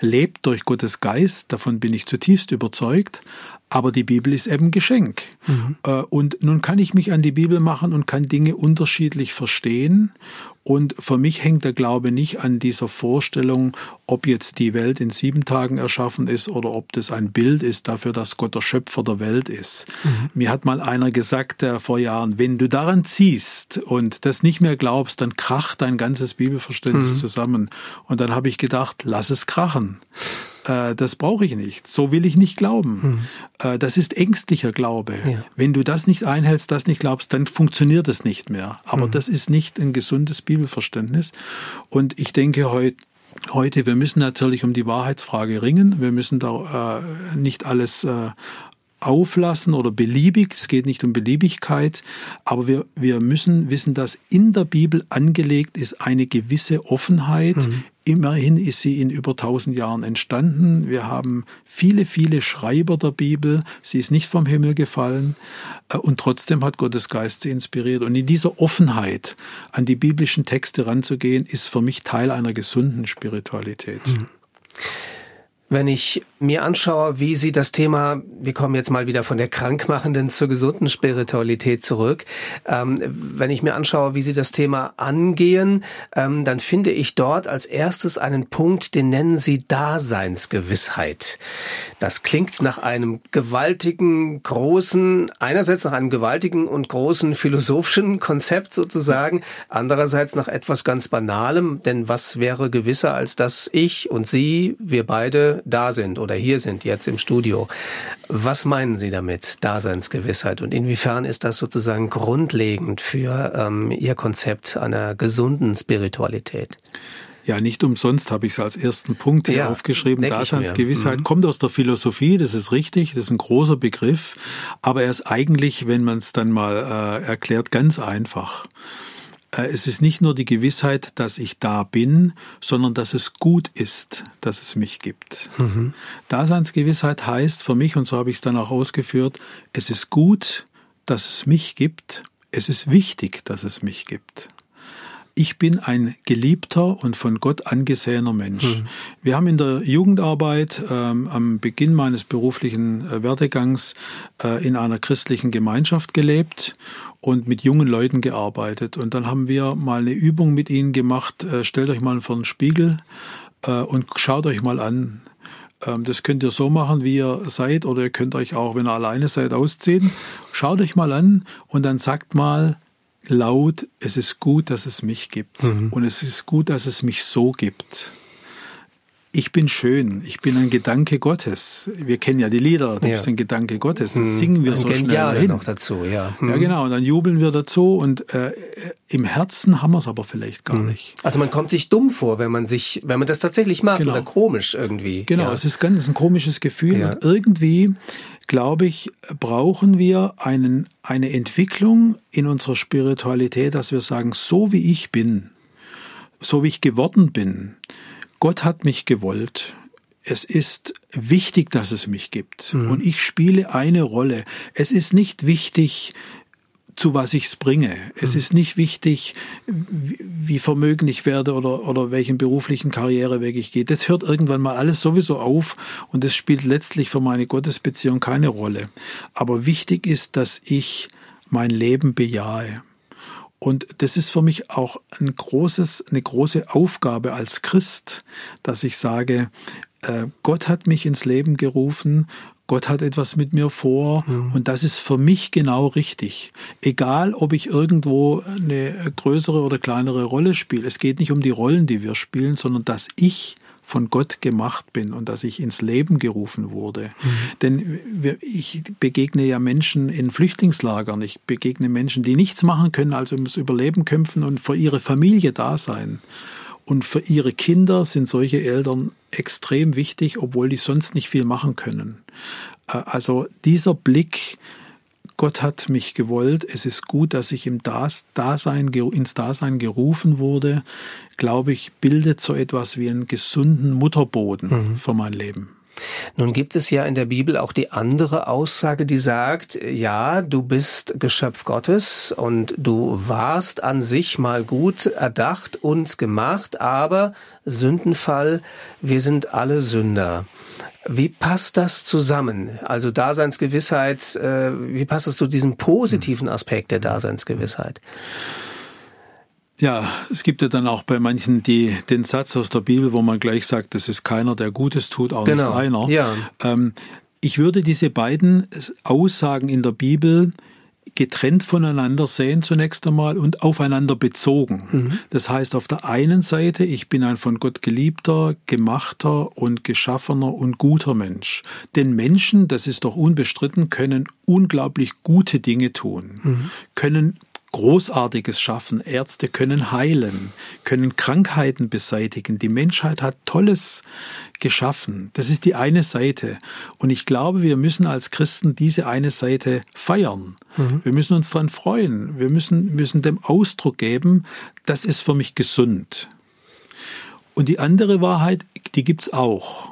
lebt durch Gottes Geist, davon bin ich zutiefst überzeugt. Aber die Bibel ist eben Geschenk. Mhm. Und nun kann ich mich an die Bibel machen und kann Dinge unterschiedlich verstehen. Und für mich hängt der Glaube nicht an dieser Vorstellung, ob jetzt die Welt in sieben Tagen erschaffen ist oder ob das ein Bild ist dafür, dass Gott der Schöpfer der Welt ist. Mhm. Mir hat mal einer gesagt äh, vor Jahren, wenn du daran ziehst und das nicht mehr glaubst, dann kracht dein ganzes Bibelverständnis mhm. zusammen. Und dann habe ich gedacht, lass es krachen äh, das brauche ich nicht, so will ich nicht glauben. Hm. Äh, das ist ängstlicher Glaube. Ja. Wenn du das nicht einhältst, das nicht glaubst, dann funktioniert es nicht mehr. Aber hm. das ist nicht ein gesundes Bibelverständnis. Und ich denke heute, heute, wir müssen natürlich um die Wahrheitsfrage ringen. Wir müssen da äh, nicht alles äh, auflassen oder beliebig. Es geht nicht um Beliebigkeit, aber wir, wir müssen wissen, dass in der Bibel angelegt ist eine gewisse Offenheit. Mhm. Immerhin ist sie in über tausend Jahren entstanden. Wir haben viele, viele Schreiber der Bibel. Sie ist nicht vom Himmel gefallen. Äh, und trotzdem hat Gottes Geist sie inspiriert. Und in dieser Offenheit an die biblischen Texte ranzugehen, ist für mich Teil einer gesunden Spiritualität. Mhm. Wenn ich mir anschaue, wie Sie das Thema, wir kommen jetzt mal wieder von der krankmachenden zur gesunden Spiritualität zurück, ähm, wenn ich mir anschaue, wie Sie das Thema angehen, ähm, dann finde ich dort als erstes einen Punkt, den nennen Sie Daseinsgewissheit. Das klingt nach einem gewaltigen, großen, einerseits nach einem gewaltigen und großen philosophischen Konzept sozusagen, andererseits nach etwas ganz Banalem, denn was wäre gewisser als dass ich und Sie, wir beide da sind oder hier sind jetzt im Studio. Was meinen Sie damit, Daseinsgewissheit? Und inwiefern ist das sozusagen grundlegend für ähm, Ihr Konzept einer gesunden Spiritualität? Ja, nicht umsonst habe ich es als ersten Punkt hier ja, aufgeschrieben. Daseinsgewissheit mhm. kommt aus der Philosophie, das ist richtig, das ist ein großer Begriff, aber er ist eigentlich, wenn man es dann mal äh, erklärt, ganz einfach. Äh, es ist nicht nur die Gewissheit, dass ich da bin, sondern dass es gut ist, dass es mich gibt. Mhm. Daseinsgewissheit heißt für mich, und so habe ich es dann auch ausgeführt, es ist gut, dass es mich gibt, es ist wichtig, dass es mich gibt ich bin ein geliebter und von Gott angesehener Mensch. Mhm. Wir haben in der Jugendarbeit ähm, am Beginn meines beruflichen äh, Werdegangs äh, in einer christlichen Gemeinschaft gelebt und mit jungen Leuten gearbeitet. Und dann haben wir mal eine Übung mit ihnen gemacht. Äh, stellt euch mal vor den Spiegel äh, und schaut euch mal an. Ähm, das könnt ihr so machen, wie ihr seid, oder ihr könnt euch auch, wenn ihr alleine seid, ausziehen. Schaut euch mal an und dann sagt mal, laut, es ist gut, dass es mich gibt. Mhm. Und es ist gut, dass es mich so gibt. Ich bin schön, ich bin ein Gedanke Gottes. Wir kennen ja die Lieder, du ja. bist ein Gedanke Gottes. Das mhm. singen wir ein so schnell hin. noch dazu, ja. Mhm. Ja, genau. Und dann jubeln wir dazu und äh, im Herzen haben wir es aber vielleicht gar mhm. nicht. Also man kommt sich dumm vor, wenn man sich, wenn man das tatsächlich macht genau. oder komisch irgendwie. Genau, ja. es ist ganz ein komisches Gefühl. Ja. Irgendwie glaube ich, brauchen wir einen, eine Entwicklung in unserer Spiritualität, dass wir sagen, so wie ich bin, so wie ich geworden bin, Gott hat mich gewollt. Es ist wichtig, dass es mich gibt. Mhm. Und ich spiele eine Rolle. Es ist nicht wichtig, zu was ich es bringe. Es mhm. ist nicht wichtig, wie vermögen ich werde oder, oder welchen beruflichen Karriereweg ich gehe. Das hört irgendwann mal alles sowieso auf und es spielt letztlich für meine Gottesbeziehung keine Rolle. Aber wichtig ist, dass ich mein Leben bejahe. Und das ist für mich auch ein großes, eine große Aufgabe als Christ, dass ich sage, äh, Gott hat mich ins Leben gerufen Gott hat etwas mit mir vor mhm. und das ist für mich genau richtig. Egal, ob ich irgendwo eine größere oder kleinere Rolle spiele. Es geht nicht um die Rollen, die wir spielen, sondern dass ich von Gott gemacht bin und dass ich ins Leben gerufen wurde. Mhm. Denn ich begegne ja Menschen in Flüchtlingslagern, ich begegne Menschen, die nichts machen können, also ums Überleben kämpfen und für ihre Familie da sein. Und für ihre Kinder sind solche Eltern extrem wichtig, obwohl die sonst nicht viel machen können. Äh, also dieser Blick, Gott hat mich gewollt, es ist gut, dass ich im Dasein, ins Dasein gerufen wurde, glaube ich, bildet so etwas wie einen gesunden Mutterboden mhm. für mein Leben. Nun gibt es ja in der Bibel auch die andere Aussage, die sagt, ja, du bist Geschöpf Gottes und du warst an sich mal gut erdacht und gemacht, aber Sündenfall, wir sind alle Sünder. Wie passt das zusammen? Also Daseinsgewissheit, äh, wie passt es zu diesem positiven Aspekt der Daseinsgewissheit? Ja, es gibt ja dann auch bei manchen die, den Satz aus der Bibel, wo man gleich sagt, es ist keiner, der Gutes tut, auch genau. nicht einer. Ja. Ähm, ich würde diese beiden Aussagen in der Bibel getrennt voneinander sehen zunächst einmal und aufeinander bezogen. Mhm. Das heißt, auf der einen Seite, ich bin ein von Gott geliebter, gemachter und geschaffener und guter Mensch. Denn Menschen, das ist doch unbestritten, können unglaublich gute Dinge tun, mhm. können Großartiges schaffen. Ärzte können heilen, können Krankheiten beseitigen. Die Menschheit hat Tolles geschaffen. Das ist die eine Seite. Und ich glaube, wir müssen als Christen diese eine Seite feiern. Mhm. Wir müssen uns daran freuen. Wir müssen, müssen dem Ausdruck geben, das ist für mich gesund. Und die andere Wahrheit, die gibt's auch,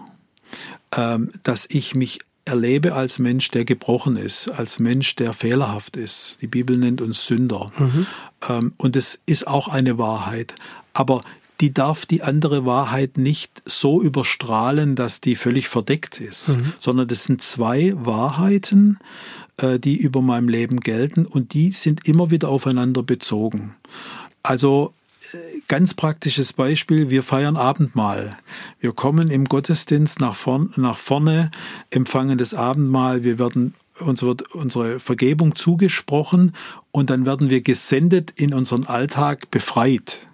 ähm, dass ich mich erlebe als Mensch, der gebrochen ist, als Mensch, der fehlerhaft ist. Die Bibel nennt uns Sünder. Mhm. Ähm, und es ist auch eine Wahrheit. Aber die darf die andere Wahrheit nicht so überstrahlen, dass die völlig verdeckt ist, mhm. sondern das sind zwei Wahrheiten, äh, die über meinem Leben gelten und die sind immer wieder aufeinander bezogen. Also ganz praktisches Beispiel, wir feiern Abendmahl. Wir kommen im Gottesdienst nach, vorn, nach vorne, empfangen das Abendmahl, wir werden uns wird unsere Vergebung zugesprochen und dann werden wir gesendet in unseren Alltag befreit,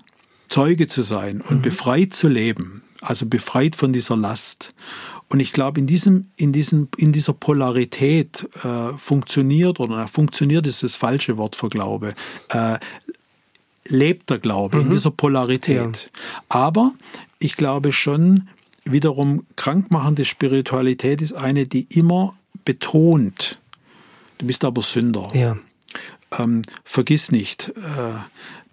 Zeuge zu sein und mhm. befreit zu leben, also befreit von dieser Last. Und ich glaube, in diesem, in diesem, in dieser Polarität äh, funktioniert oder funktioniert ist das falsche Wort für Glaube. Äh, lebt der Glaube, mhm. in dieser Polarität. Ja. Aber ich glaube schon, wiederum krankmachende Spiritualität ist eine, die immer betont, du bist aber Sünder. Ja. Ähm, vergiss nicht, äh,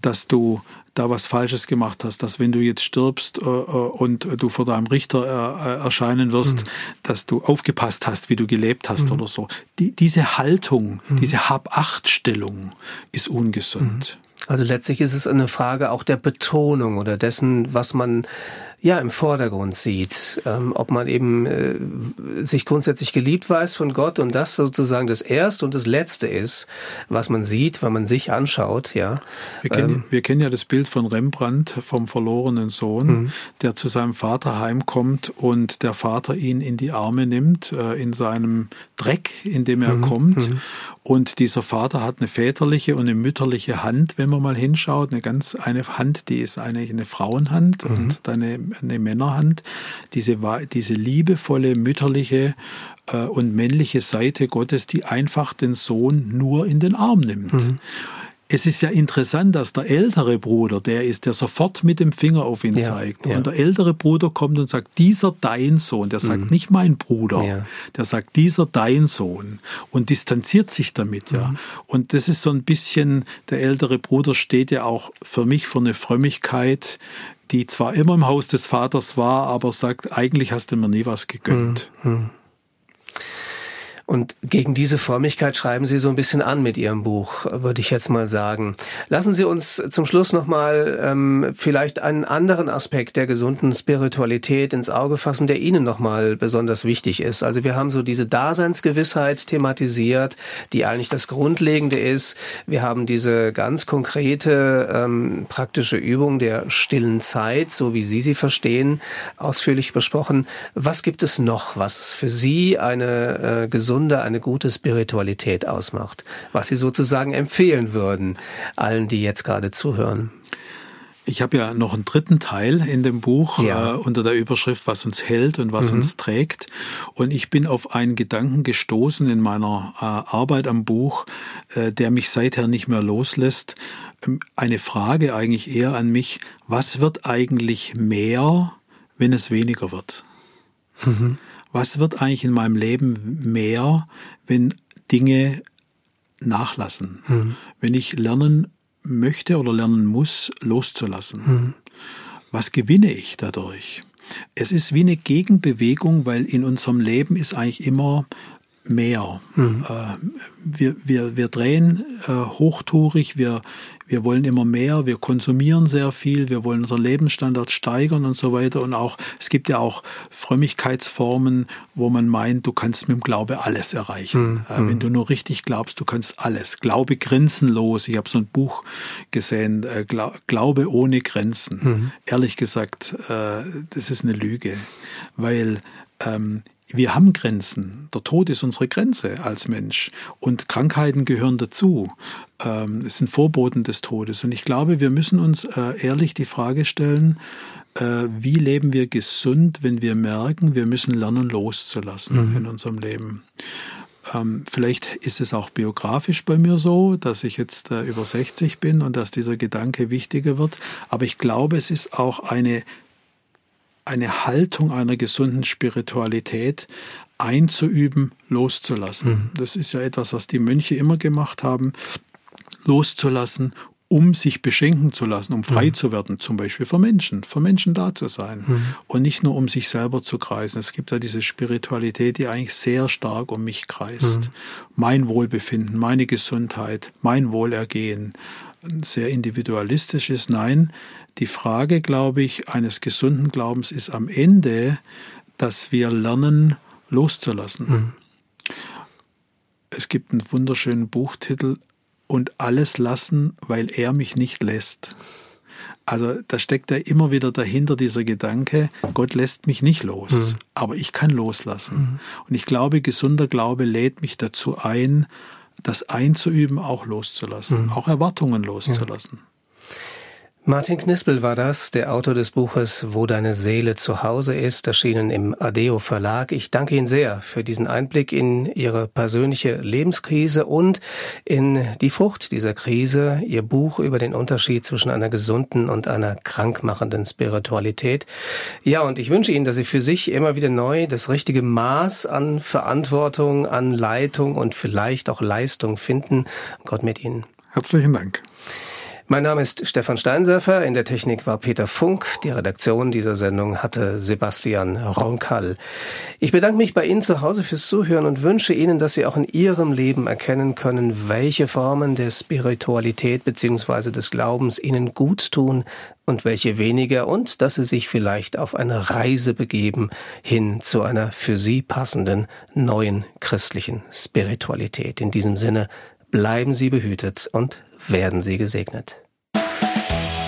dass du da was Falsches gemacht hast, dass wenn du jetzt stirbst äh, äh und du vor deinem Richter äh, äh, erscheinen wirst, mhm. dass du aufgepasst hast, wie du gelebt hast mhm. oder so. Die, diese Haltung, mhm. diese Hab-Acht-Stellung ist ungesund. Also letztlich ist es eine Frage auch der Betonung oder dessen, was man ja im Vordergrund sieht, ähm, ob man eben äh, sich grundsätzlich geliebt weiß von Gott und das sozusagen das Erste und das Letzte ist, was man sieht, wenn man sich anschaut. Ja, wir kennen, ähm, wir kennen ja das Bild von Rembrandt vom verlorenen Sohn, mhm. der zu seinem Vater heimkommt und der Vater ihn in die Arme nimmt äh, in seinem Dreck, in dem er mhm. kommt. Mhm. Und dieser Vater hat eine väterliche und eine mütterliche Hand, wenn man mal hinschaut, eine ganz eine Hand, die ist eigentlich eine Frauenhand mhm. und eine eine Männerhand, diese, diese liebevolle, mütterliche äh, und männliche Seite Gottes, die einfach den Sohn nur in den Arm nimmt. Mhm. Es ist ja interessant, dass der ältere Bruder, der ist, der sofort mit dem Finger auf ihn ja, zeigt. Ja. Und der ältere Bruder kommt und sagt, dieser dein Sohn, der sagt mhm. nicht mein Bruder, ja. der sagt, dieser dein Sohn und distanziert sich damit, ja. Mhm. Und das ist so ein bisschen, der ältere Bruder steht ja auch für mich für eine Frömmigkeit, die zwar immer im Haus des Vaters war, aber sagt, eigentlich hast du mir nie was gegönnt. Mhm. Und gegen diese Frömmigkeit schreiben Sie so ein bisschen an mit Ihrem Buch, würde ich jetzt mal sagen. Lassen Sie uns zum Schluss nochmal ähm, vielleicht einen anderen Aspekt der gesunden Spiritualität ins Auge fassen, der Ihnen nochmal besonders wichtig ist. Also wir haben so diese Daseinsgewissheit thematisiert, die eigentlich das Grundlegende ist. Wir haben diese ganz konkrete ähm, praktische Übung der stillen Zeit, so wie Sie sie verstehen, ausführlich besprochen. Was gibt es noch, was für Sie eine äh, gesunde gesunde, eine gute Spiritualität ausmacht, was Sie sozusagen empfehlen würden allen, die jetzt gerade zuhören. Ich habe ja noch einen dritten Teil in dem Buch ja. äh, unter der Überschrift, was uns hält und was mhm. uns trägt. Und ich bin auf einen Gedanken gestoßen in meiner äh, Arbeit am Buch, äh, der mich seither nicht mehr loslässt. Ähm, eine Frage eigentlich eher an mich, was wird eigentlich mehr, wenn es weniger wird? Mhm was wird eigentlich in meinem Leben mehr, wenn Dinge nachlassen, mhm. wenn ich lernen möchte oder lernen muss, loszulassen. Mhm. Was gewinne ich dadurch? Es ist wie eine Gegenbewegung, weil in unserem Leben ist eigentlich immer mehr. Mhm. wir, wir, wir drehen äh, hochtourig, wir, wir wollen immer mehr, wir konsumieren sehr viel, wir wollen unseren Lebensstandard steigern und so weiter. Und auch, es gibt ja auch Frömmigkeitsformen, wo man meint, du kannst mit dem Glaube alles erreichen. Mhm. wenn du nur richtig glaubst, du kannst alles. Glaube grenzenlos. Ich habe so ein Buch gesehen, äh, Glaube ohne Grenzen. Mhm. Ehrlich gesagt, äh, das ist eine Lüge, weil ähm, wir haben Grenzen. Der Tod ist unsere Grenze als Mensch. Und Krankheiten gehören dazu. Ähm, es sind Vorboten des Todes. Und ich glaube, wir müssen uns äh, ehrlich die Frage stellen, äh, wie leben wir gesund, wenn wir merken, wir müssen lernen loszulassen mhm. in unserem Leben. Ähm, vielleicht ist es auch biografisch bei mir so, dass ich jetzt äh, über 60 bin und dass dieser Gedanke wichtiger wird. Aber ich glaube, es ist auch eine eine Haltung einer gesunden Spiritualität einzuüben, loszulassen. Mhm. Das ist ja etwas, was die Mönche immer gemacht haben, loszulassen, um sich beschenken zu lassen, um frei mhm. zu werden, zum Beispiel für Menschen, für Menschen da zu sein mhm. und nicht nur um sich selber zu kreisen. Es gibt ja diese Spiritualität, die eigentlich sehr stark um mich kreist. Mhm. Mein Wohlbefinden, meine Gesundheit, mein Wohlergehen sehr individualistisch ist. Nein, die Frage, glaube ich, eines gesunden Glaubens ist am Ende, dass wir lernen, loszulassen. Mhm. Es gibt einen wunderschönen Buchtitel und alles lassen, weil er mich nicht lässt. Also da steckt ja immer wieder dahinter dieser Gedanke, Gott lässt mich nicht los, mhm. aber ich kann loslassen. Mhm. Und ich glaube, gesunder Glaube lädt mich dazu ein, das einzuüben, auch loszulassen, mhm. auch Erwartungen loszulassen. Ja. Martin Knispel war das, der Autor des Buches Wo deine Seele zu Hause ist, erschienen im Adeo Verlag. Ich danke Ihnen sehr für diesen Einblick in Ihre persönliche Lebenskrise und in die Frucht dieser Krise, Ihr Buch über den Unterschied zwischen einer gesunden und einer krankmachenden Spiritualität. Ja, und ich wünsche Ihnen, dass Sie für sich immer wieder neu das richtige Maß an Verantwortung, an Leitung und vielleicht auch Leistung finden. Gott mit Ihnen. Herzlichen Dank. Mein Name ist Stefan Steinserfer. In der Technik war Peter Funk. Die Redaktion dieser Sendung hatte Sebastian Ronkall. Ich bedanke mich bei Ihnen zu Hause fürs Zuhören und wünsche Ihnen, dass Sie auch in Ihrem Leben erkennen können, welche Formen der Spiritualität bzw. des Glaubens Ihnen gut tun und welche weniger und dass Sie sich vielleicht auf eine Reise begeben hin zu einer für Sie passenden neuen christlichen Spiritualität. In diesem Sinne bleiben Sie behütet und werden Sie gesegnet.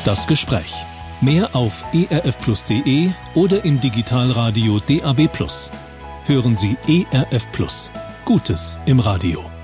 Das Gespräch. Mehr auf erfplus.de oder im Digitalradio DAB+. Hören Sie ERF. Gutes im Radio.